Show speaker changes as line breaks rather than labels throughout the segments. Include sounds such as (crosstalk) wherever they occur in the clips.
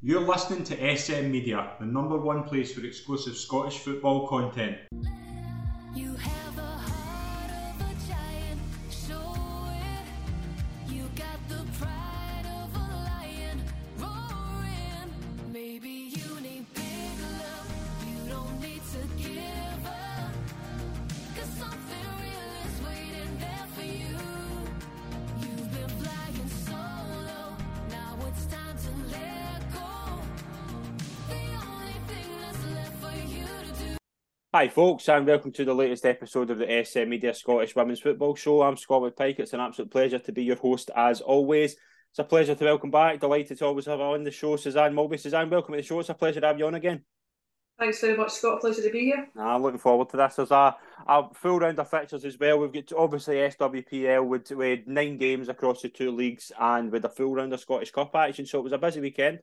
You're listening to SM Media, the number one place for exclusive Scottish football content.
Hi, folks, and welcome to the latest episode of the SM Media Scottish Women's Football Show. I'm Scott with Pike. It's an absolute pleasure to be your host as always. It's a pleasure to welcome back. Delighted to always have on the show Suzanne Mulvey. Suzanne, welcome to the show. It's a pleasure to have you on again.
Thanks very much, Scott. Pleasure to be here.
I'm looking forward to this. There's a, a full round of fixtures as well. We've got obviously SWPL with, with nine games across the two leagues and with a full round of Scottish Cup action. So it was a busy weekend.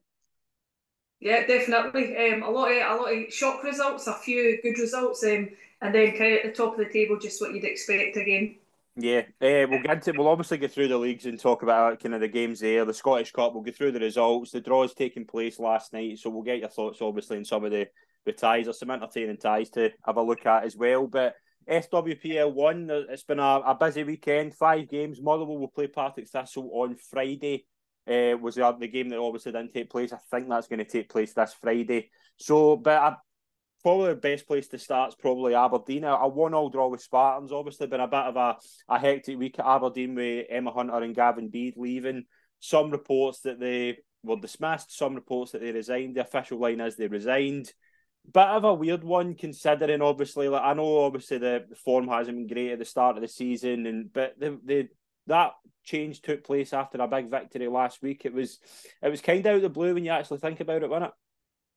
Yeah, definitely. Um, a lot of a lot of shock results, a few good results, um, and then kind of at the top of the table, just what you'd expect again.
Yeah, uh, we'll get to we'll obviously get through the leagues and talk about kind of the games there. The Scottish Cup, we'll go through the results. The draws taking place last night, so we'll get your thoughts obviously in some of the the ties. There's some entertaining ties to have a look at as well. But SWPL one, it's been a, a busy weekend. Five games. Motherwell will play Partick Thistle on Friday uh, was the, the game that obviously didn't take place. I think that's going to take place this Friday. So, but I, probably the best place to start is probably Aberdeen. A, a one-all draw with Spartans. Obviously, been a bit of a, a hectic week at Aberdeen with Emma Hunter and Gavin Beith leaving. Some reports that they were dismissed. Some reports that they resigned. The official line is they resigned. Bit of a weird one, considering obviously, like I know obviously the form hasn't been great at the start of the season, and but the the that change took place after a big victory last week. It was it was kind of out of the blue when you actually think about it, wasn't it?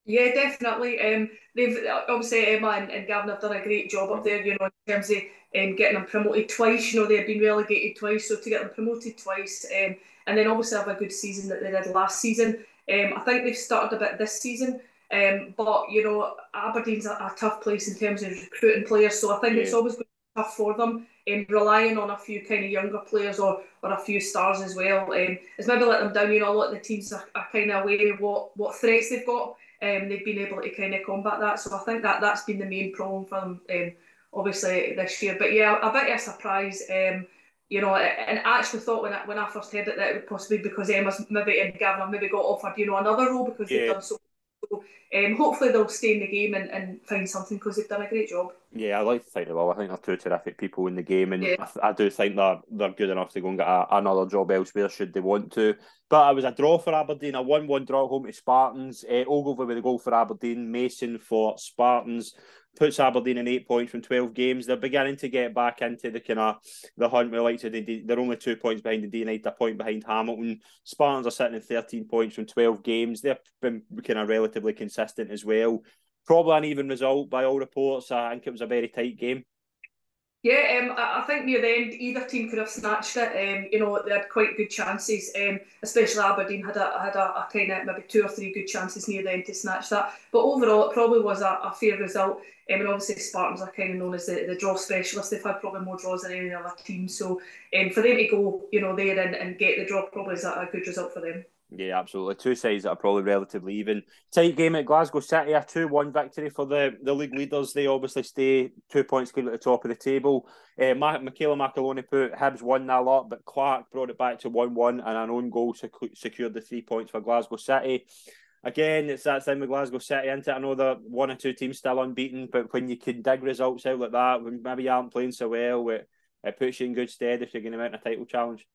Yeah, definitely. Um, they've obviously Emma and, and Gavin have done a great job up there. You know, in terms of um, getting them promoted twice. You know, they've been relegated twice, so to get them promoted twice, um, and then obviously have a good season that they did last season. Um, I think they've started a bit this season. Um, but you know, Aberdeen's a, a tough place in terms of recruiting players, so I think yeah. it's always going to be tough for them um, relying on a few kind of younger players or, or a few stars as well. Um, it's maybe let them down. You know, a lot of the teams are, are kind of aware of what, what threats they've got. Um, they've been able to kind of combat that. So I think that that's been the main problem for them, um, obviously this year. But yeah, a bit of a surprise. Um, you know, and I actually thought when I, when I first heard it that it would possibly because Emma's maybe and Gavin maybe got offered, you know, another role because yeah. they've done so so um, hopefully they'll stay in the game and, and find something because they've done a great job.
Yeah, I like to think they will. I think they're two terrific people in the game, and
yeah.
I, I, do think they're they're good enough to go and get a, another job elsewhere should they want to. But it was a draw for Aberdeen, a one-one draw home to Spartans. Uh, Ogilvie with a goal for Aberdeen, Mason for Spartans puts Aberdeen in eight points from 12 games. They're beginning to get back into the kind of the hunt we like to. They're only two points behind Dundee United, a point behind Hamilton. Spartans are sitting in 13 points from 12 games. They've been kind of relatively consistent as well. Probably an even result by all reports. I think it was a very tight game.
Yeah, um, I, think near the end either team could have snatched it. Um, you know, they had quite good chances. Um, especially Aberdeen had a had a, a kind of maybe two or three good chances near the end to snatch that. But overall, it probably was a, a fair result. Um, and obviously Spartans are kind of known as the, the draw specialists. They've had probably more draws than any other team. So um, for them to go, you know, there and, and get the draw probably is a, a good result for them.
Yeah, absolutely. Two sides that are probably relatively even. Tight game at Glasgow City, a 2 1 victory for the, the league leaders. They obviously stay two points clear at the top of the table. Uh, Michaela McAlonie put Hibs 1 0 up, but Clark brought it back to 1 1 and an own goal sec- secured the three points for Glasgow City. Again, it's that thing with Glasgow City, isn't it? I know that one or two teams still unbeaten, but when you can dig results out like that, when maybe you aren't playing so well, it, it puts you in good stead if you're going to mount a title challenge.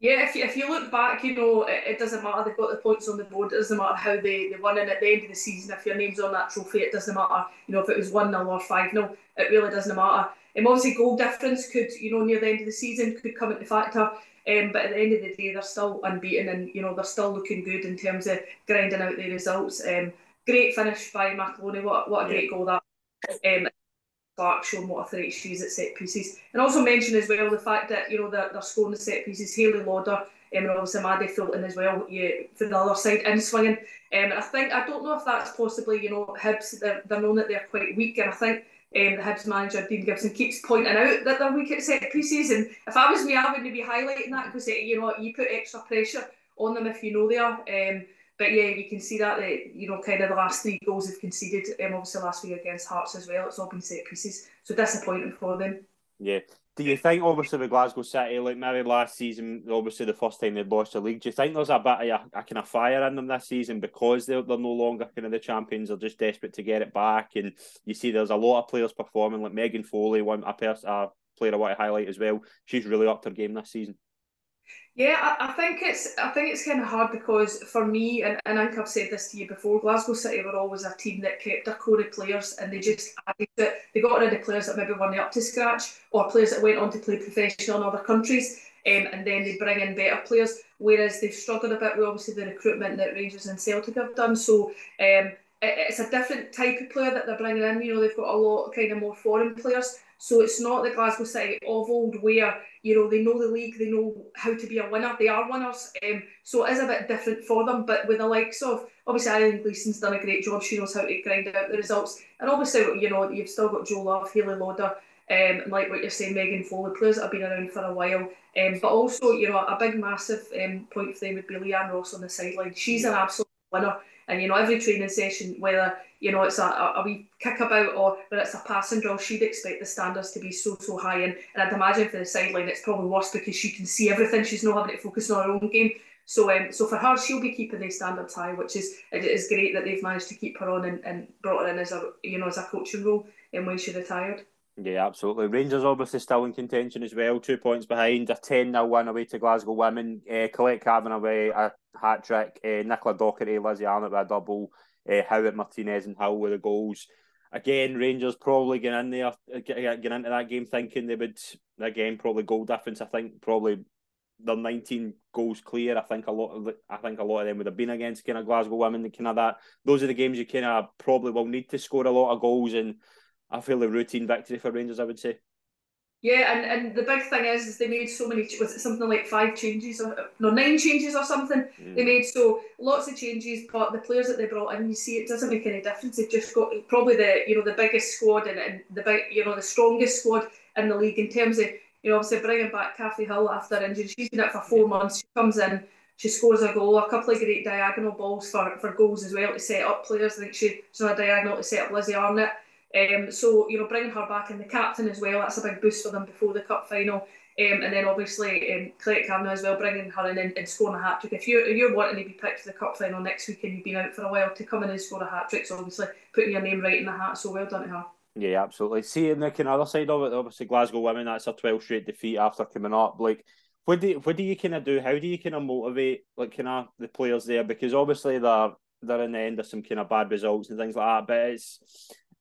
Yeah, if you, if you look back, you know, it, it, doesn't matter. They've got the points on the board. It doesn't matter how they, they won. And at the end of the season, if your name's on that trophy, it doesn't matter. You know, if it was 1 0 or 5 0, it really doesn't matter. And um, obviously, goal difference could, you know, near the end of the season could come into factor. Um, but at the end of the day, they're still unbeaten and, you know, they're still looking good in terms of grinding out the results. Um, great finish by McAlonie. What, what a great goal that. Um, Clark showing what a threat she is at set pieces. And also mention as well the fact that, you know, they're, they're scoring the set pieces. Hayley Lauder um, and obviously Maddie Fulton as well, yeah, for the other side in swinging. Um, and I think I don't know if that's possibly you know Hibs they're, they're known that they're quite weak, and I think um, the Hibs manager Dean Gibson keeps pointing out that they're weak at set pieces. And if I was me, I wouldn't be highlighting that because you know you put extra pressure on them if you know they are. Um, but yeah, you can see that that you know kind of the last three goals they've conceded, um, obviously last week against Hearts as well. It's all been set pieces, so disappointing for them.
Yeah. Do you think, obviously, with Glasgow City, like maybe last season, obviously the first time they'd lost the league, do you think there's a bit of a, a kind of fire in them this season because they're, they're no longer kind of the champions, they're just desperate to get it back? And you see there's a lot of players performing, like Megan Foley, one a, pers- a player I want to highlight as well. She's really upped her game this season.
Yeah, I, I, think it's I think it's kind of hard because for me, and, and I think I've said this to you before, Glasgow City were always a team that kept their core players and they just added it. They got rid of players that maybe weren't up to scratch or players that went on to play professional in other countries. Um, and then they bring in better players, whereas they've struggled a bit with obviously the recruitment that Rangers and Celtic have done. So um, it's a different type of player that they're bringing in. You know, they've got a lot kind of more foreign players. So it's not the Glasgow City of old where, you know, they know the league, they know how to be a winner, they are winners. Um, so it is a bit different for them. But with the likes of, obviously, Eileen Gleeson's done a great job. She knows how to grind out the results. And obviously, you know, you've still got Joe Love, Hayley Lauder, um, like what you're saying, Megan Foley, players that have been around for a while. Um, but also, you know, a big, massive um, point for them would be Leanne Ross on the sideline. She's an absolute winner. And, you know, every training session, whether you know, it's a, a, wee kick about or whether it's a passing drill, she'd expect the standards to be so, so high. And, and I'd imagine for the sideline, it's probably worse because she can see everything. She's not having to focus on her own game. So, um, so for her, she'll be keeping the standards high, which is it is great that they've managed to keep her on and, and brought her in as a you know as a coaching role and when she retired.
Yeah, absolutely. Rangers obviously still in contention as well, two points behind, a 10 0 win away to Glasgow Women. Uh, Colette Cavanagh, a hat trick. Uh, Nicola Docherty, Lizzie Arnot with a double uh, Howard Martinez and Hill with the goals. Again, Rangers probably getting in there, getting into that game thinking they would again probably goal difference. I think probably they're 19 goals clear. I think a lot of I think a lot of them would have been against kind of Glasgow women. Kind of that. Those are the games you kind of probably will need to score a lot of goals and a fairly routine victory for Rangers. I would say.
Yeah, and, and the big thing is, is they made so many. Was it something like five changes or no nine changes or something? Mm. They made so lots of changes, but the players that they brought in, you see, it doesn't make any difference. They've just got probably the you know the biggest squad and, and the big you know the strongest squad in the league in terms of you know obviously bringing back Kathy Hill after injury. She's been out for four months. She comes in, she scores a goal, a couple of great diagonal balls for, for goals as well to set up players. I think she, she's on a diagonal to set up Lizzie Arnot. Um, so you know, bringing her back and the captain as well, that's a big boost for them before the cup final. Um, and then obviously um, Colette Cavanagh as well, bringing her in and, and scoring a hat trick. If you're, you're wanting to be picked for the cup final next week and you've been out for a while, to come in and score a hat trick, so obviously putting your name right in the hat. So well done to her.
Yeah, absolutely. See, and the other side of it, obviously Glasgow women, that's a 12 straight defeat after coming up. Like, what do what do you kind of do? How do you kind of motivate like kind of the players there? Because obviously they're they're in the end of some kind of bad results and things like that. But it's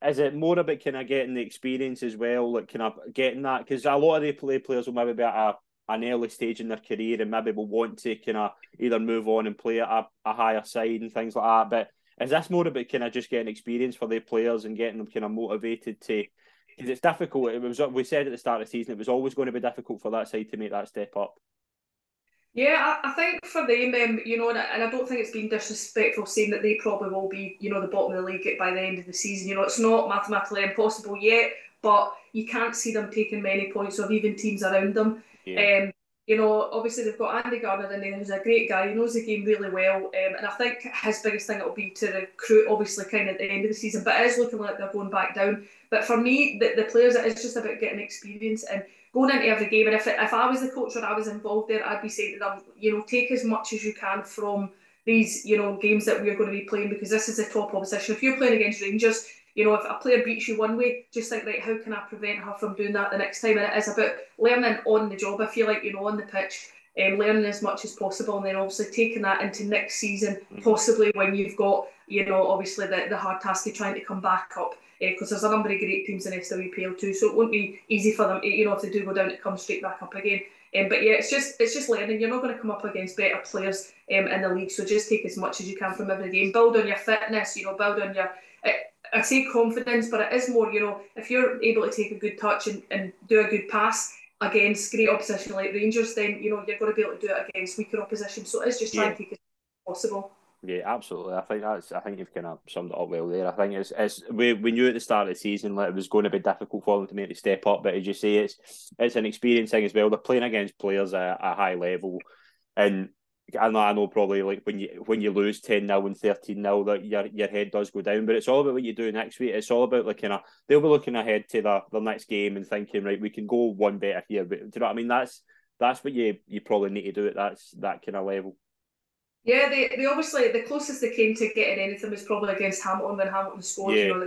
is it more about kind of getting the experience as well, like kind of getting that? Because a lot of the play players will maybe be at a, an early stage in their career and maybe will want to kind of either move on and play at a, a higher side and things like that. But is this more about kind of just getting experience for the players and getting them kind of motivated to? Because it's difficult. It was we said at the start of the season it was always going to be difficult for that side to make that step up.
Yeah, I, I think for them, um, you know, and I, and I, don't think it's been disrespectful saying that they probably will be, you know, the bottom of the league by the end of the season. You know, it's not mathematically impossible yet, but you can't see them taking many points or even teams around them. Yeah. Um, you know, obviously they've got Andy Garner in there, who's a great guy. He knows the game really well, um, and I think his biggest thing it will be to recruit, obviously, kind of at the end of the season. But it is looking like they're going back down. But for me, the, the players, it is just about getting experience and going into every game. And if, if I was the coach or I was involved there, I'd be saying to them, you know, take as much as you can from these, you know, games that we're going to be playing because this is the top opposition. If you're playing against Rangers, you know, if a player beats you one way, just think, right, how can I prevent her from doing that the next time? And it is about learning on the job, I feel like, you know, on the pitch, um, learning as much as possible, and then obviously taking that into next season, mm-hmm. possibly when you've got, you know, obviously the, the hard task of trying to come back up because uh, there's a number of great teams in SWPL too, so it won't be easy for them, you know, if they do go down to come straight back up again. Um, but yeah, it's just it's just learning. You're not going to come up against better players um, in the league, so just take as much as you can from every game. Build on your fitness, you know, build on your. Uh, I say confidence, but it is more, you know, if you're able to take a good touch and, and do a good pass against great opposition like Rangers, then you know you're going to be able to do it against weaker opposition. So it's just trying yeah. to take as possible.
Yeah, absolutely. I think that's. I think you've kind of summed it up well there. I think it's. it's we, we knew at the start of the season that it was going to be difficult for them to make the step up, but as you say, it's it's an experience thing as well. They're playing against players at a high level, and I know, I know, probably like when you when you lose ten 0 and thirteen 0 that your your head does go down. But it's all about what you do next week. It's all about like kind of they'll be looking ahead to the the next game and thinking, right, we can go one better here. But do you know what I mean? That's that's what you you probably need to do at that's that kind of level.
Yeah, they, they obviously the closest they came to getting anything was probably against Hamilton when Hamilton scored. Yeah. You know,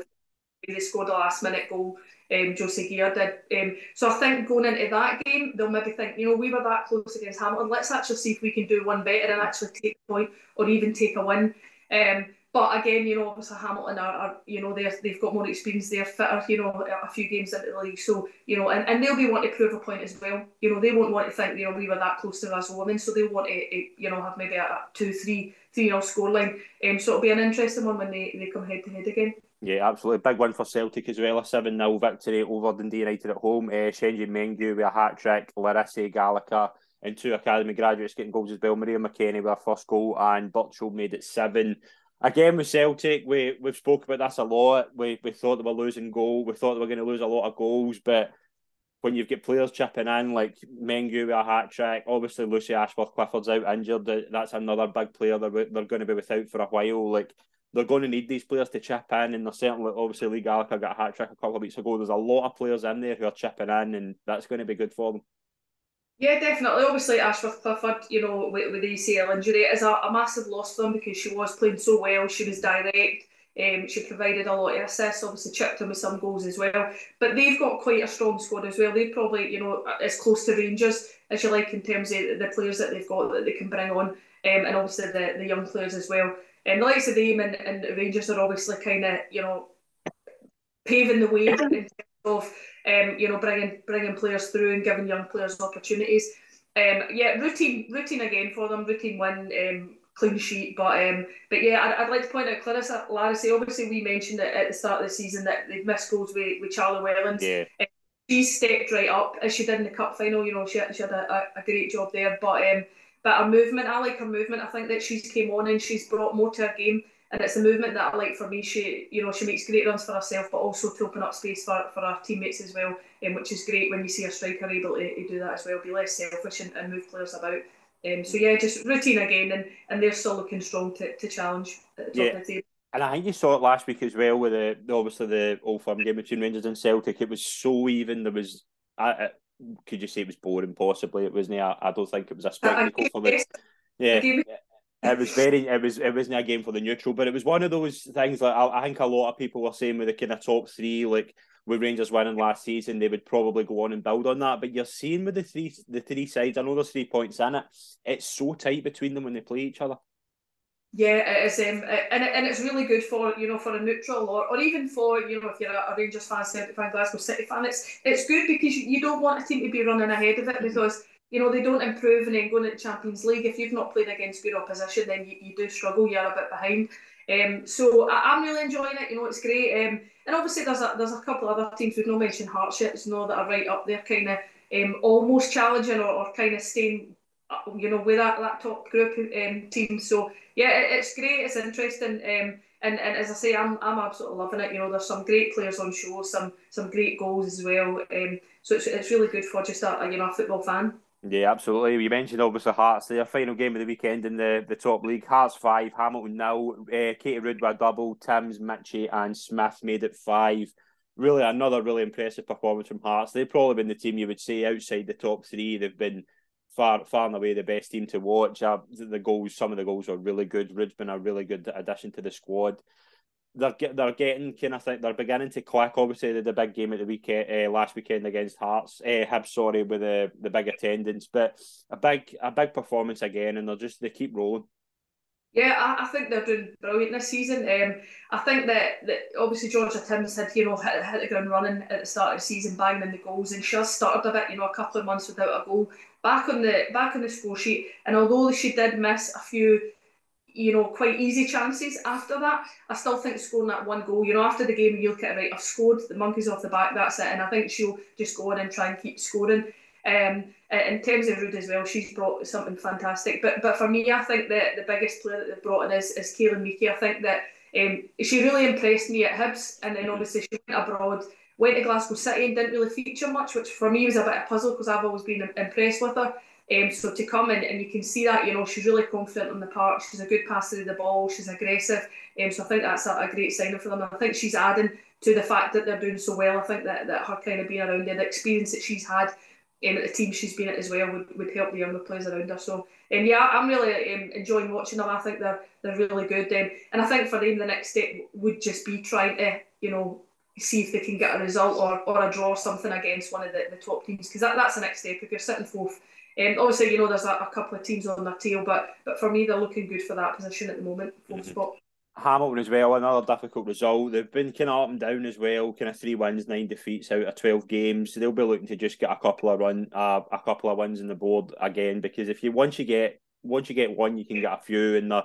they, they scored a last minute goal. Um, Josie Gear did. Um, so I think going into that game, they'll maybe think, you know, we were that close against Hamilton. Let's actually see if we can do one better and actually take a point or even take a win. Um, but again, you know, obviously Hamilton are, are you know, they they've got more experience, they're fitter, you know, a few games into the league. So, you know, and, and they'll be wanting to prove a point as well. You know, they won't want to think, you know, we were that close to Glasgow women, so they want to, you know, have maybe a, a two, three, three nil scoreline. Um, so it'll be an interesting one when they, they come head to head again.
Yeah, absolutely. Big win for Celtic as well. A 7 0 victory over Dundee United at home. Uh, Shen Mengyu with a hat trick, Larissa Gallagher and two academy graduates getting goals as well. Maria McAneny with her first goal, and Birchall made it seven. Again with Celtic, we we've spoke about this a lot. We we thought they were losing goal. We thought they were going to lose a lot of goals, but when you've got players chipping in like Mengu with a hat trick, obviously Lucy Ashworth Clifford's out injured. That's another big player they're, they're going to be without for a while. Like they're going to need these players to chip in, and they're certainly obviously Lee Gallagher got a hat trick a couple of weeks ago. There's a lot of players in there who are chipping in, and that's going to be good for them.
Yeah, definitely. Obviously, Ashworth Clifford, you know, with, with the ACL injury, is a, a, massive loss for them because she was playing so well. She was direct. Um, she provided a lot of assists, obviously chipped in with some goals as well. But they've got quite a strong squad as well. They've probably, you know, as close to Rangers as you like in terms of the players that they've got that they can bring on, um, and obviously the, the young players as well. And the likes of them and, and Rangers are obviously kind of, you know, paving the way in terms of um, you know, bringing bringing players through and giving young players opportunities. Um, yeah, routine routine again for them, routine win, um, clean sheet. But um, but yeah, I'd, I'd like to point out Clarissa Larisey. Obviously, we mentioned it at the start of the season that they've missed goals with, with Charlie Welland.
Yeah. Um,
she stepped right up as she did in the cup final. You know, she, she had a, a, great job there. But um, but her movement, I like her movement. I think that she's came on and she's brought more to her game and it's a movement that I like for me. She, you know, she makes great runs for herself, but also to open up space for, for our teammates as well, um, which is great when you see a striker able to, to do that as well, be less selfish and, and move players about. Um, so yeah, just routine again, and, and they're still looking strong to, to challenge at the top yeah. of the table.
And I think you saw it last week as well with the obviously the Old Firm game between Rangers and Celtic. It was so even. There was, I could you say it was boring? Possibly it wasn't. I, I don't think it was a spectacle for the. Yeah, it was very it was it wasn't a game for the neutral, but it was one of those things like I, I think a lot of people were saying with the kind of top three, like with Rangers winning last season, they would probably go on and build on that. But you're seeing with the three the three sides, I know there's three points in it. It's so tight between them when they play each other.
Yeah, it is, um, and and it's really good for you know for a neutral or, or even for you know if you're a, Rangers fan, Celtic fan, Glasgow City fan. It's it's good because you, don't want a team to be running ahead of it because you know, they don't improve and then going into Champions League. If you've not played against good opposition, then you, you do struggle. You're a bit behind. Um, so I, am really enjoying it. You know, it's great. Um, and obviously there's a there's a couple of other teams we've not mentioned Hartships, you know, that are right up there, kind of um, almost challenging or, or kind of staying, you know, with that, that top group um, team. So yeah, it, it's great. It's interesting. Um, and, and as I say, I'm, I'm absolutely loving it. You know, there's some great players on show, some some great goals as well. Um, so it's, it's really good for just a, a you know a football fan.
Yeah, absolutely. You mentioned obviously Hearts, their final game of the weekend in the, the top league. Hearts five, Hamilton now. Uh, Katie a double, Timms, Mitchie, and Smith made it five. Really, another really impressive performance from Hearts. They've probably been the team you would say outside the top three. They've been far far and away the best team to watch. Uh, the goals, some of the goals are really good. Rood's been a really good addition to the squad they're get, they're getting kind of think they're beginning to click. Obviously, the, big game at the weekend uh, last weekend against Hearts, uh, Hibs, sorry, with the the big attendance, but a big a big performance again, and they're just they keep rolling.
Yeah, I, I think they're doing brilliant this season. Um, I think that, that obviously Georgia Timms had you know hit, hit the ground running at the start of the season, banging in the goals, and she has started a bit, you know, a couple of months without a goal. Back on the back on the score sheet, and although she did miss a few you know, quite easy chances after that. I still think scoring that one goal, you know, after the game, you look at it, right, I've scored, the monkey's off the back, that's it. And I think she'll just go on and try and keep scoring. Um, in terms of Rood as well, she's brought something fantastic. But but for me, I think that the biggest player that they've brought in is, is Kaylin Meaky. I think that um, she really impressed me at Hibs, and then obviously she went abroad, went to Glasgow City and didn't really feature much, which for me was a bit of a puzzle because I've always been impressed with her. Um, so to come in and you can see that, you know, she's really confident on the park. She's a good passer of the ball. She's aggressive. Um, so I think that's a, a great sign for them. I think she's adding to the fact that they're doing so well. I think that, that her kind of being around there, the experience that she's had um, at the team she's been at as well would, would help the younger players around her. So um, yeah, I'm really um, enjoying watching them. I think they're they're really good. Um, and I think for them the next step would just be trying to, you know, see if they can get a result or, or a draw something against one of the, the top teams because that, that's the next step. If you're sitting fourth, um, obviously you know there's a, a, couple of teams on their tail, but but for me they're looking good for that position at the moment, 4th mm-hmm. spot.
Hamilton as well, another difficult result. They've been kind of up and down as well, kind of three wins, nine defeats out of twelve games. So they'll be looking to just get a couple of run, uh, a couple of wins in the board again because if you once you get once you get one, you can get a few, and they're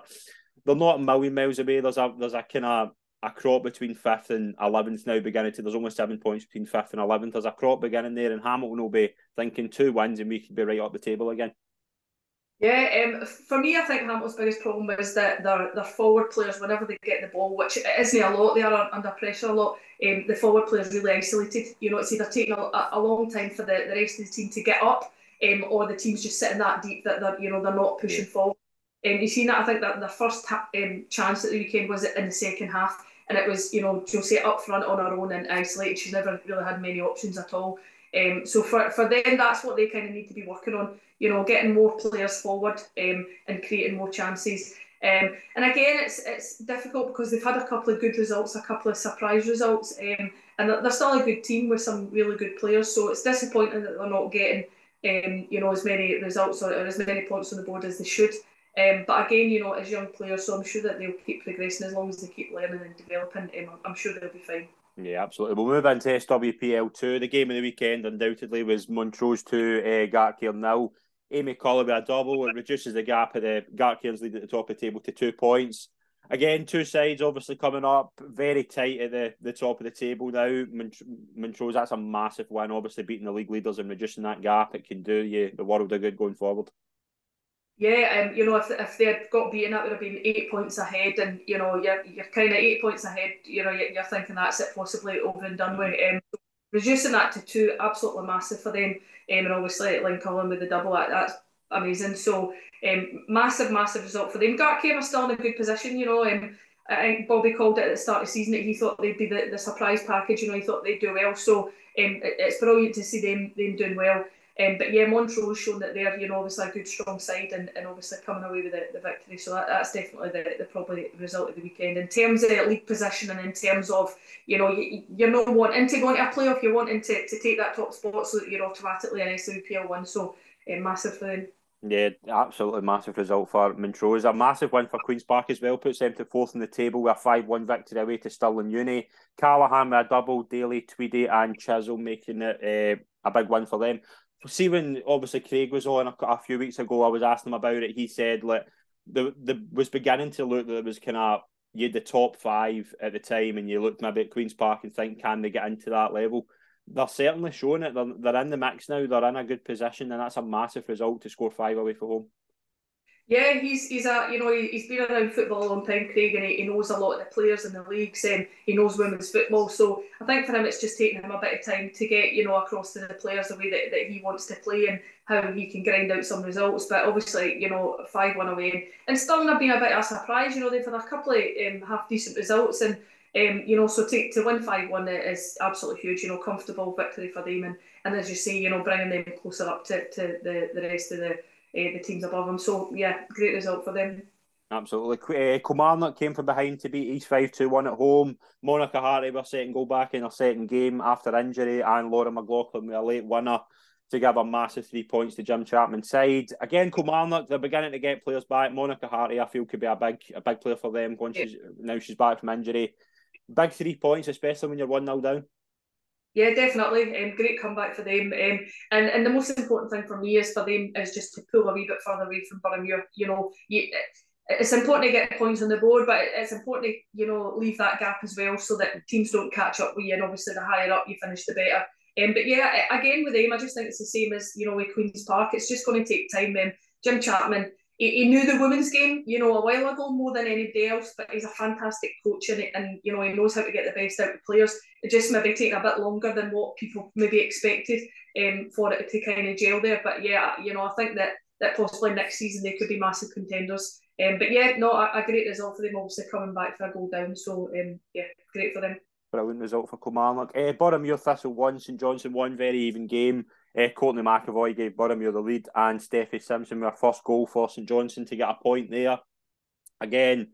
they're not a million miles away. There's a there's a kind of a crop between fifth and eleventh now beginning to. There's only seven points between fifth and eleventh. There's a crop beginning there, and Hamilton will be thinking two wins, and we could be right up the table again.
Yeah, um, for me, I think Hamilton's biggest problem is that their their forward players, whenever they get the ball, which isn't a lot, they are under pressure a lot. Um, the forward players really isolated. You know, it's either taking a, a long time for the, the rest of the team to get up, um, or the team's just sitting that deep that they're you know they're not pushing yeah. forward. Um, you seen that? I think that the first um, chance at the weekend was in the second half, and it was you know Josie up front on her own and isolated. She's never really had many options at all. Um, so for, for them, that's what they kind of need to be working on. You know, getting more players forward um, and creating more chances. Um, and again, it's it's difficult because they've had a couple of good results, a couple of surprise results, um, and they're still a good team with some really good players. So it's disappointing that they're not getting, um, you know, as many results or, or as many points on the board as they should. Um, but again, you know, as young players, so I'm sure that they'll keep progressing as long as they keep learning and developing. Um, I'm sure they'll be fine.
Yeah, absolutely. We'll move into SWPL two. The game of the weekend undoubtedly was Montrose two, uh, Gartcairn nil. Amy Colley with a double. It reduces the gap at the Gartcairn's lead at the top of the table to two points. Again, two sides obviously coming up very tight at the, the top of the table now. Montrose, that's a massive win. Obviously, beating the league leaders and reducing that gap, it can do you the world of good going forward.
Yeah, um, you know, if, if they had got beaten, that would have been eight points ahead, and you know, you're, you're kind of eight points ahead. You know, you're, you're thinking that's it, possibly over and done with. Um, reducing that to two, absolutely massive for them, um, and obviously Lincoln with the double, that, that's amazing. So, um, massive, massive result for them. Gartcairn are still in a good position. You know, um, I think Bobby called it at the start of the season that he thought they'd be the, the surprise package. You know, he thought they'd do well. So, um, it, it's brilliant to see them them doing well. Um, but yeah, Montrose shown that they're you know obviously a good strong side and, and obviously coming away with the, the victory. So that, that's definitely the, the probably result of the weekend in terms of league position and in terms of you know you, you're not wanting to go into a playoff, you're wanting to, to take that top spot so that you're automatically an SWPL one. So um, massive for them.
Yeah, absolutely massive result for Montrose. A massive win for Queen's Park as well, puts them to fourth in the table with a 5 1 victory away to Stirling Uni. Callaghan with a double, Daly, Tweedy, and Chisholm making it uh, a big win for them see when obviously Craig was on a, a, few weeks ago, I was asking him about it. He said like the the was beginning to look that it was kind of you had the top five at the time, and you looked maybe at Queens Park and think, can they get into that level? They're certainly showing it. They're, they're in the mix now. They're in a good position, and that's a massive result to score five away from home.
Yeah, he's he's a you know he's been around football a long time, Craig, and he, he knows a lot of the players in the leagues, and he knows women's football. So I think for him, it's just taking him a bit of time to get you know across to the players the way that, that he wants to play and how he can grind out some results. But obviously, you know, five one away, and Stirling have been a bit of a surprise. You know, they've had a couple of um, half decent results, and um, you know, so to, to win five one is absolutely huge. You know, comfortable victory for them, and, and as you say, you know, bringing them closer up to, to the the rest of the the teams above them. So yeah, great result for them.
Absolutely. Uh, Kilmarnock came from behind to beat East Fife 2 1 at home. Monica Harty were setting goal back in her second game after injury, and Laura McLaughlin with a late winner to give a massive three points to Jim Chapman's side. Again, Kilmarnock, they're beginning to get players back. Monica Harty, I feel, could be a big a big player for them once yeah. she's, now she's back from injury. Big three points, especially when you're 1 0 down.
Yeah, definitely. Um, great comeback for them. Um, and and the most important thing for me is for them is just to pull a wee bit further away from Boroughmuir. You know, you, it's important to get points on the board, but it's important to you know leave that gap as well so that teams don't catch up with you. And obviously, the higher up you finish, the better. Um, but yeah, again with them, I just think it's the same as you know with Queens Park. It's just going to take time. Um, Jim Chapman, he, he, knew the women's game, you know, a while ago more than anybody else. But he's a fantastic coach, and, and you know, he knows how to get the best out of players. It just maybe taking a bit longer than what people maybe expected um, for it to kind of gel there. But yeah, you know, I think that that possibly next season they could be massive contenders. Um, but yeah, no, a, a, great result for them. Obviously coming back for a goal down, so um, yeah, great for them.
Brilliant result for Kilmarnock. Uh, Boroughmuir Thistle won, St Johnstone one very even game. Uh, Courtney McAvoy gave Boroughmuir the lead, and Steffi Simpson with her first goal for St Johnstone to get a point there. Again,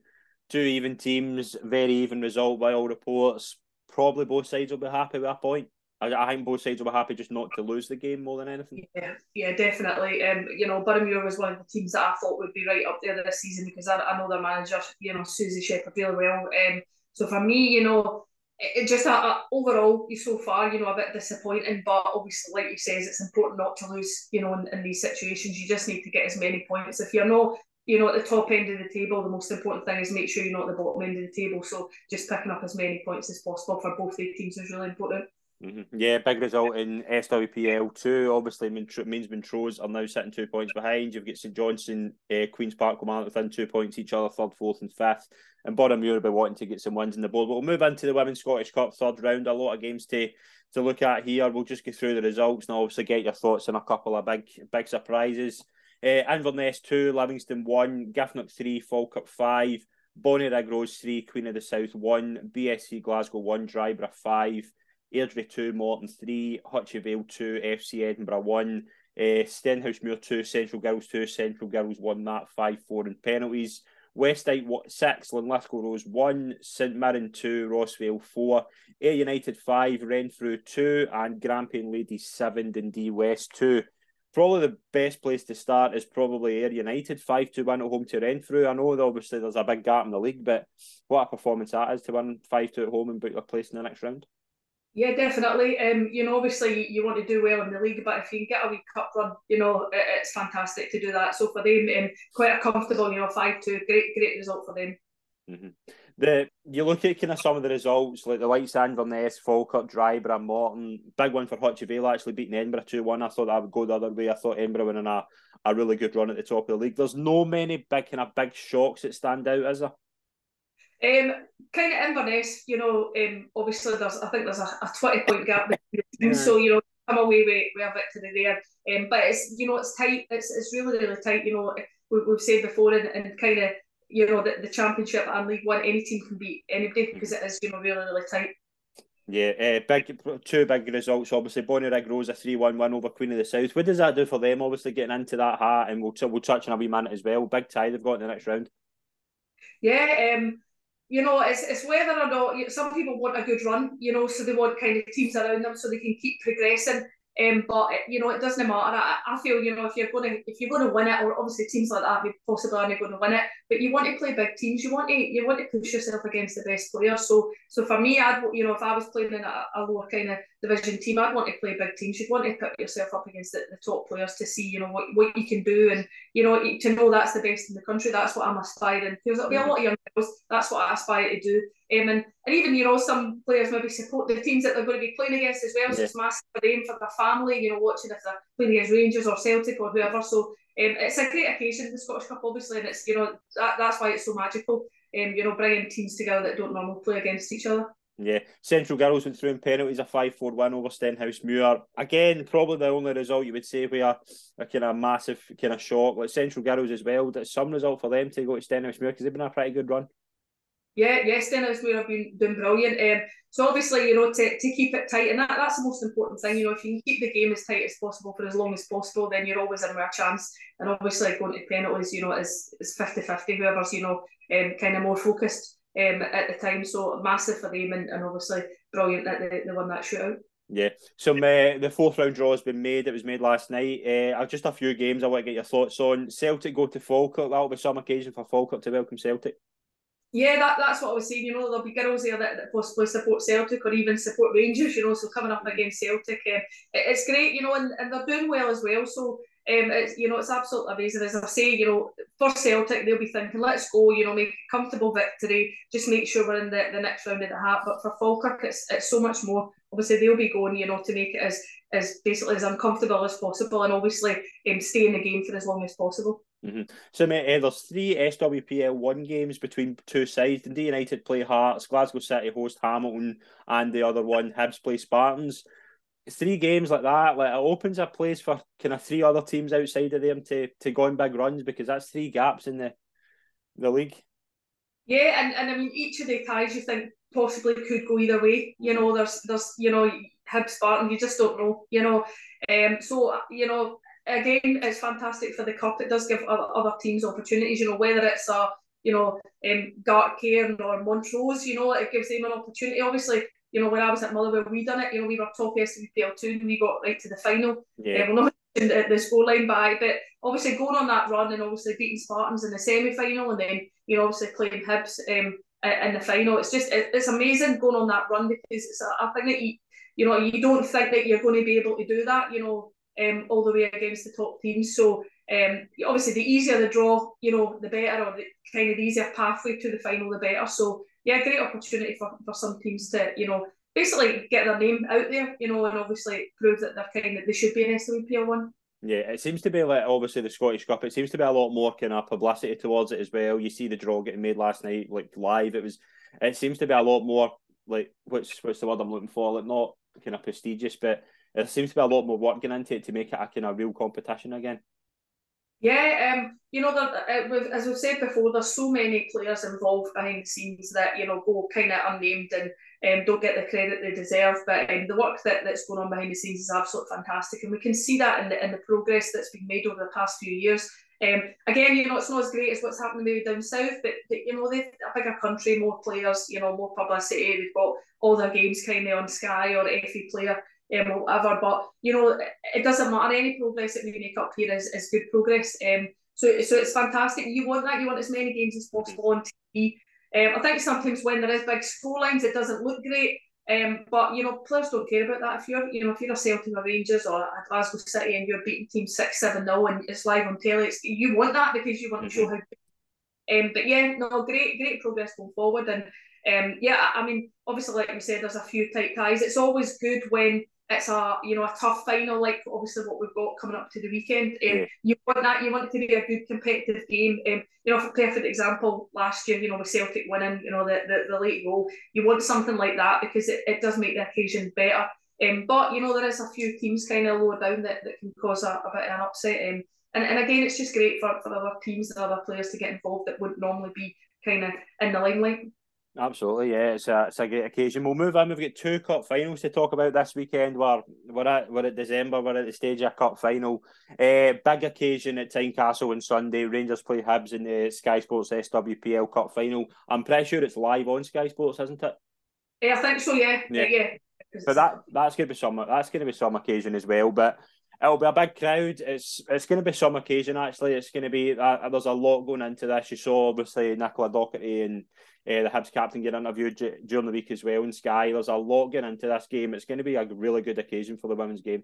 two even teams, very even result by all reports. Probably both sides will be happy with a point. I, I think both sides will be happy just not to lose the game more than anything.
Yeah, yeah, definitely. Um, you know, Boroughmuir was one of the teams that I thought would be right up there this season because I, I know their manager, you know, Susie Shepherd really well. Um, so for me, you know, it, just a, a, overall you so far, you know, a bit disappointing. But obviously, like you says, it's important not to lose. You know, in, in these situations, you just need to get as many points. If you're not you know, at the top end of the table, the most important thing is make sure you're not at the bottom end of the table. So just picking up as many points as possible for both the teams is really important.
Mm-hmm. Yeah, big result in SWPL two. Obviously, means Montrose are now sitting two points behind. You've got St Johnstone, uh, Queens Park, Command within two points each other, third, fourth, and fifth. And Boroughmuir will be wanting to get some wins in the board. But we'll move into the Women's Scottish Cup third round. A lot of games to to look at here. We'll just go through the results and obviously get your thoughts on a couple of big big surprises. Uh, Inverness two, Livingston one, Giffnock three, Falkirk five, Bonnyrigg Rose three, Queen of the South one, BSC Glasgow one, Dryburgh five. Airdrie 2, Morton 3, Hutchie Vale 2, FC Edinburgh 1, uh, Stenhousemuir 2, Central Girls 2, Central Girls won that 5 4 in penalties. Westdyke 6, Linlithgow Rose 1, St Mirren 2, Rossvale 4, Ayr United 5, Renfrew 2, and Grampian Ladies 7, Dundee West 2. Probably the best place to start is probably Ayr United 5 to 1 at home to Renfrew. I know that obviously there's a big gap in the league, but what a performance that is to win 5 2 at home and book your place in the next round.
Yeah, definitely. Um, you know, obviously you want to do well in the league, but if you can get a wee cup run, you know, it, it's fantastic to do that. So for them, um, quite a comfortable, you know, five two, great, great result for them.
Mm-hmm. The you look at kind of some of the results like the likes of Inverness, Falkirk, Dryburgh, Morton. Big one for Hutchie actually beating Edinburgh two one. I thought that would go the other way. I thought Edinburgh winning a, a really good run at the top of the league. There's no many big kind of big shocks that stand out, is there?
Um, kind of Inverness, you know, um, obviously there's I think there's a, a 20 point gap between the teams, so you know, come away with, with a victory there. Um, but it's you know it's tight. It's it's really really tight. You know, we, we've said before, and, and kind of you know the, the championship and League One, any team can beat anybody because it is you know really really tight.
Yeah, uh, big two big results. Obviously, Bonnyrigg Rose a three one win over Queen of the South. What does that do for them? Obviously, getting into that hat, and we'll we'll touch on a wee minute as well. Big tie they've got in the next round.
Yeah, um, you know, it's, it's whether or not some people want a good run, you know, so they want kind of teams around them so they can keep progressing. Um, but you know, it doesn't matter. I, I feel you know if you're going to if you're going to win it, or obviously teams like that possibly aren't going to win it, but you want to play big teams. You want to you want to push yourself against the best players. So so for me, I'd you know if I was playing in a, a lower kind of division team, I'd want to play big teams. You'd want to put yourself up against the, the top players to see you know what what you can do, and you know to know that's the best in the country. That's what I'm aspiring because there'll be a lot of young girls. That's what I aspire to do. Um, and, and even, you know, some players maybe support the teams that they're going to be playing against as well. Yeah. So it's massive for them, for their family, you know, watching if they're playing against Rangers or Celtic or whoever. So um, it's a great occasion, the Scottish Cup, obviously, and it's, you know, that, that's why it's so magical, um, you know, bringing teams together that don't normally play against each other.
Yeah, Central Girls went through in penalties a 5 4 win over Stenhousemuir. Again, probably the only result you would say where a kind of massive kind of shock. Like Central Girls as well, that's some result for them to go to Stenhousemuir because they've been a pretty good run.
Yeah, yes, Dennis would have been doing brilliant. Um, so obviously, you know, to, to keep it tight, and that, that's the most important thing. You know, if you can keep the game as tight as possible for as long as possible, then you're always in with a chance. And obviously, going to penalties, you know, is is 50-50, whoever's, you know, um, kind of more focused um, at the time. So massive for them, and, and obviously brilliant that they, they won that shootout.
Yeah, so uh, the fourth round draw has been made. It was made last night. Uh, just a few games I want to get your thoughts on. Celtic go to Falkirk. That'll be some occasion for Falkirk to welcome Celtic.
Yeah, that, that's what I was saying. You know, there'll be girls there that, that possibly support Celtic or even support Rangers. You know, so coming up against Celtic, um, it, it's great. You know, and, and they're doing well as well. So um, it's you know it's absolutely amazing. As I say, you know, for Celtic they'll be thinking, let's go. You know, make a comfortable victory. Just make sure we're in the, the next round of the hat. But for Falkirk, it's it's so much more. Obviously, they'll be going. You know, to make it as as basically as uncomfortable as possible, and obviously um, stay in the game for as long as possible.
Mm-hmm. So, mate, uh, there's three SWPL one games between two sides. Dundee United play Hearts, Glasgow City host Hamilton, and the other one, Hibs play Spartans. Three games like that, like it opens a place for kind of three other teams outside of them to to go on big runs because that's three gaps in the the league.
Yeah, and, and I mean each of the ties you think possibly could go either way. You know, there's there's you know Hibs Spartan, you just don't know. You know, um, so you know again, it's fantastic for the cup. It does give other, other teams opportunities. You know, whether it's a you know um, Gartcairn or Montrose, you know, it gives them an opportunity. Obviously, you know, when I was at Motherwell, we done it. You know, we were top SWPL two and we got right to the final.
Yeah.
Um, we're not in the, the scoreline by, but obviously going on that run and obviously beating Spartans in the semi final and then you know obviously playing Hibs um, in the final. It's just it, it's amazing going on that run because it's a, a thing that you you know you don't think that you're going to be able to do that. You know um, all the way against the top teams. So um, obviously, the easier the draw, you know, the better, or the kind of the easier pathway to the final, the better. So yeah, great opportunity for, for some teams to, you know, basically get their name out there, you know, and obviously prove that they're kind of they should be an SWPL one.
Yeah, it seems to be like obviously the Scottish Cup. It seems to be a lot more kind of publicity towards it as well. You see the draw getting made last night, like live. It was. It seems to be a lot more like what's what's the word I'm looking for? Like not kind of prestigious, but there seems to be a lot more work going into it to make it a kind of real competition again.
Yeah, um, you know, there, as we've said before, there's so many players involved behind the scenes that you know go kind of unnamed and um, don't get the credit they deserve. But um, the work that, that's going on behind the scenes is absolutely fantastic, and we can see that in the in the progress that's been made over the past few years. Um, again, you know, it's not as great as what's happening maybe down south, but, but you know, they've a bigger country, more players, you know, more publicity. They've got all their games kind of on Sky or FA Player um, or whatever. But you know, it doesn't matter. Any progress that we make up here is, is good progress. Um, so so it's fantastic. You want that. You want as many games as possible on TV. Um, I think sometimes when there is big score lines, it doesn't look great. Um, but you know, players don't care about that. If you're, you know, if you're a Celtic or Rangers or a Glasgow City and you're beating team six, seven, zero and it's live on telly, it's, you want that because you want to show how. Um, but yeah, no, great, great progress going forward, and um, yeah, I mean, obviously, like we said, there's a few tight ties. It's always good when it's a you know a tough final like obviously what we've got coming up to the weekend. Um, yeah. You want that you want it to be a good competitive game. Um, you know, for perfect example, last year you know with Celtic winning, you know the, the, the late goal, you want something like that because it, it does make the occasion better. Um, but you know there is a few teams kind of lower down that, that can cause a, a bit of an upset. Um, and, and again, it's just great for, for other teams and other players to get involved that wouldn't normally be kind of in the limelight.
Absolutely, yeah, it's a it's a great occasion. We'll move on. We've got two cup finals to talk about this weekend. We're we're at we're at December. We're at the stage of a cup final. Uh, big occasion at Tynecastle on Sunday. Rangers play Hibs in the Sky Sports SWPL Cup final. I'm pretty sure it's live on Sky Sports, isn't it?
Yeah, I think so. Yeah, yeah. yeah.
But that that's gonna be some that's gonna be some occasion as well. But it'll be a big crowd. It's it's going to be some occasion actually. It's going to be uh, there's a lot going into this. You saw obviously Nicola Docherty and the Hibs captain get interviewed during the week as well in Sky. There's a lot getting into this game. It's going to be a really good occasion for the women's game.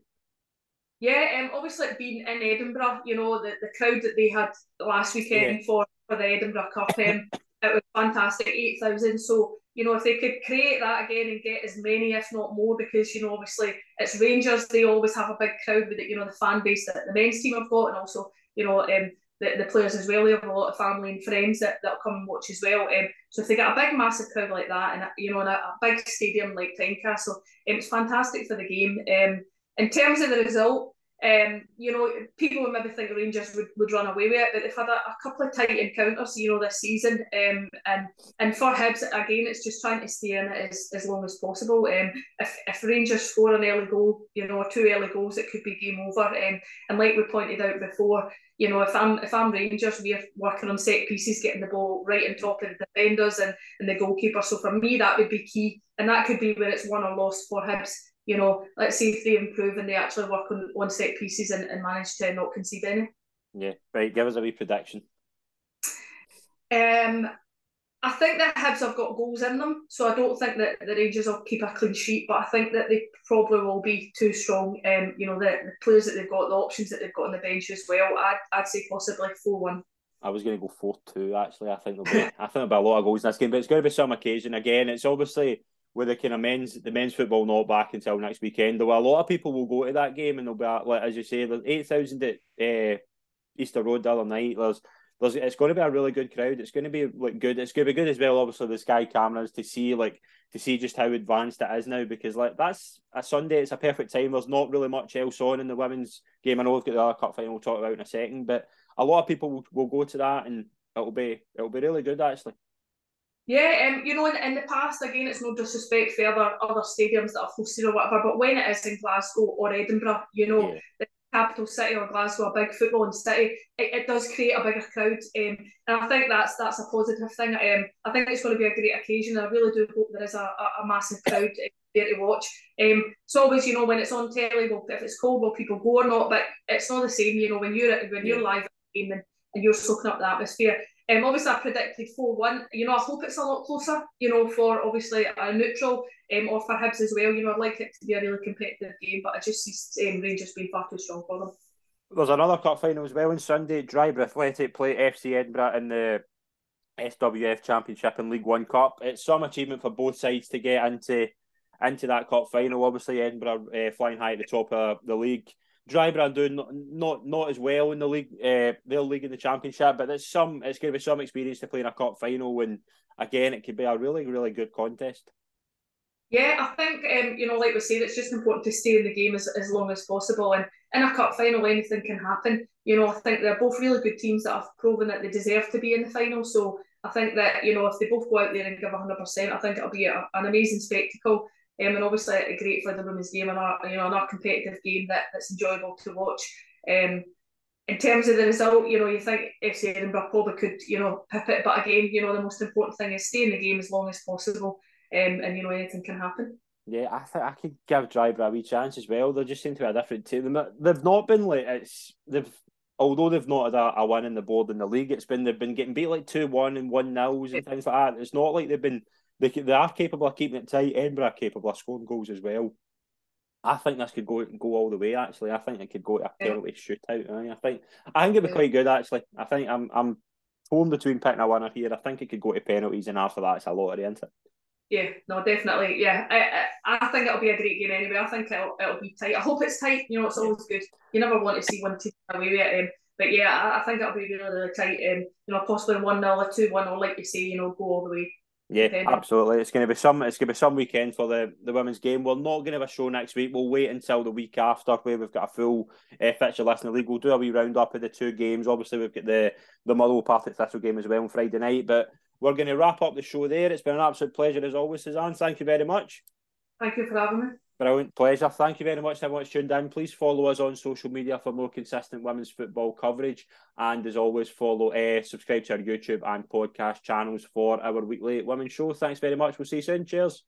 Yeah, um, obviously being in Edinburgh, you know the, the crowd that they had last weekend yeah. for for the Edinburgh Cup, um, (laughs) it was fantastic, eight thousand. So you know, if they could create that again and get as many, if not more, because you know, obviously it's Rangers, they always have a big crowd with it, you know, the fan base that the men's team have got, and also, you know, um, the, the players as well. They have a lot of family and friends that, that come and watch as well. Um, so if they get a big, massive crowd like that, and you know, in a, a big stadium like Tynecastle, um, it's fantastic for the game. Um, in terms of the result, um, you know, people would maybe think Rangers would, would run away with it, but they've had a, a couple of tight encounters, you know, this season. Um, and and for Hibs, again, it's just trying to stay in it as, as long as possible. Um, if, if Rangers score an early goal, you know, or two early goals, it could be game over. Um, and like we pointed out before, you know, if I'm if I'm Rangers, we're working on set pieces, getting the ball right on top of the defenders and, and the goalkeeper. So for me, that would be key, and that could be where it's won or lost for Hibs you know, let's see if they improve and they actually work on, on set pieces and, and manage to not concede any.
Yeah, right. Give us a wee prediction.
Um, I think that Hibs have got goals in them, so I don't think that the Rangers will keep a clean sheet. But I think that they probably will be too strong. Um, you know, the, the players that they've got, the options that they've got on the bench as well. I'd, I'd say possibly four one.
I was going to go four two. Actually, I think there'll be I think there'll be a lot of goals in this game, but it's going to be some occasion. Again, it's obviously with the kind of men's the men's football not back until next weekend. Though a lot of people will go to that game and they'll be like, as you say, there's eight thousand at uh, Easter Road the other night. There's there's it's going to be a really good crowd. It's going to be like good. It's going to be good as well. Obviously, the Sky cameras to see like to see just how advanced it is now because like that's a Sunday. It's a perfect time. There's not really much else on in the women's game. I know we've got the other cup final we'll talk about in a second, but a lot of people will, will go to that and it'll be it'll be really good actually.
Yeah, um, you know, in, in the past, again, it's no disrespect for other other stadiums that are hosted or whatever, but when it is in Glasgow or Edinburgh, you know, yeah. the capital city or Glasgow, a big footballing city, it, it does create a bigger crowd, um, and I think that's that's a positive thing. Um, I think it's going to be a great occasion. I really do hope there is a, a, a massive crowd there to watch. Um, so always, you know, when it's on telly, well, if it's cold, will people go or not? But it's not the same, you know, when you're when you're live game and, and you're soaking up the atmosphere. Um, obviously, I predicted 4 1. You know, I hope it's a lot closer, you know, for obviously a neutral um, or for Hibs as well. You know, I'd like it to be a really competitive game, but I just see um, Rangers being far too strong for them.
There's another cup final as well on Sunday. Dryburgh Athletic play FC Edinburgh in the SWF Championship and League One Cup. It's some achievement for both sides to get into into that cup final. Obviously, Edinburgh uh, flying high at the top of the league. Dryburgh are doing not, not not as well in the league, uh, their league in the championship, but it's some it's going to be some experience to play in a cup final, and again, it could be a really really good contest.
Yeah, I think um, you know, like we said, it's just important to stay in the game as, as long as possible. And in a cup final, anything can happen. You know, I think they're both really good teams that have proven that they deserve to be in the final. So I think that you know, if they both go out there and give hundred percent, I think it'll be a, an amazing spectacle. Um, and obviously a great for the women's game and our, you know another competitive game that, that's enjoyable to watch. Um, in terms of the result, you know, you think FC Edinburgh probably could, you know, pip it, but again, you know, the most important thing is stay in the game as long as possible, um, and you know anything can happen.
Yeah, I think I could give Dryburgh a wee chance as well. They just seem to be a different team. They've not been like it's they've although they've not had a, a win in the board in the league. It's been they've been getting beat like two one and one nils and things like that. It's not like they've been they, they are capable of keeping it tight. Edinburgh are capable of scoring goals as well. I think this could go go all the way. Actually, I think it could go to a penalty shootout. I think I think it'd be quite good. Actually, I think I'm I'm torn between picking a winner here. I think it could go to penalties, and after that, it's a lottery, isn't it?
Yeah, no, definitely. Yeah, I, I, I think it'll be a great game anyway. I think it'll, it'll be tight. I hope it's tight. You know, it's always good. You never want to see one team away with it. Um, but yeah, I, I, think it'll be really, really tight. Um, you know, possibly one 0 or two one, or like you say, you know, go all the way.
Yeah, absolutely. It's going to be some. It's going to be some weekend for the, the women's game. We're not going to have a show next week. We'll wait until the week after, where we've got a full uh, fixture list in the league. We'll do a wee round up of the two games. Obviously, we've got the the Motherwell Partick Thistle game as well on Friday night. But we're going to wrap up the show there. It's been an absolute pleasure as always, Suzanne. Thank you very much.
Thank you for having me.
Brilliant pleasure. Thank you very much everyone tuned in. Please follow us on social media for more consistent women's football coverage. And as always, follow, uh, subscribe to our YouTube and podcast channels for our weekly women's show. Thanks very much. We'll see you soon. Cheers.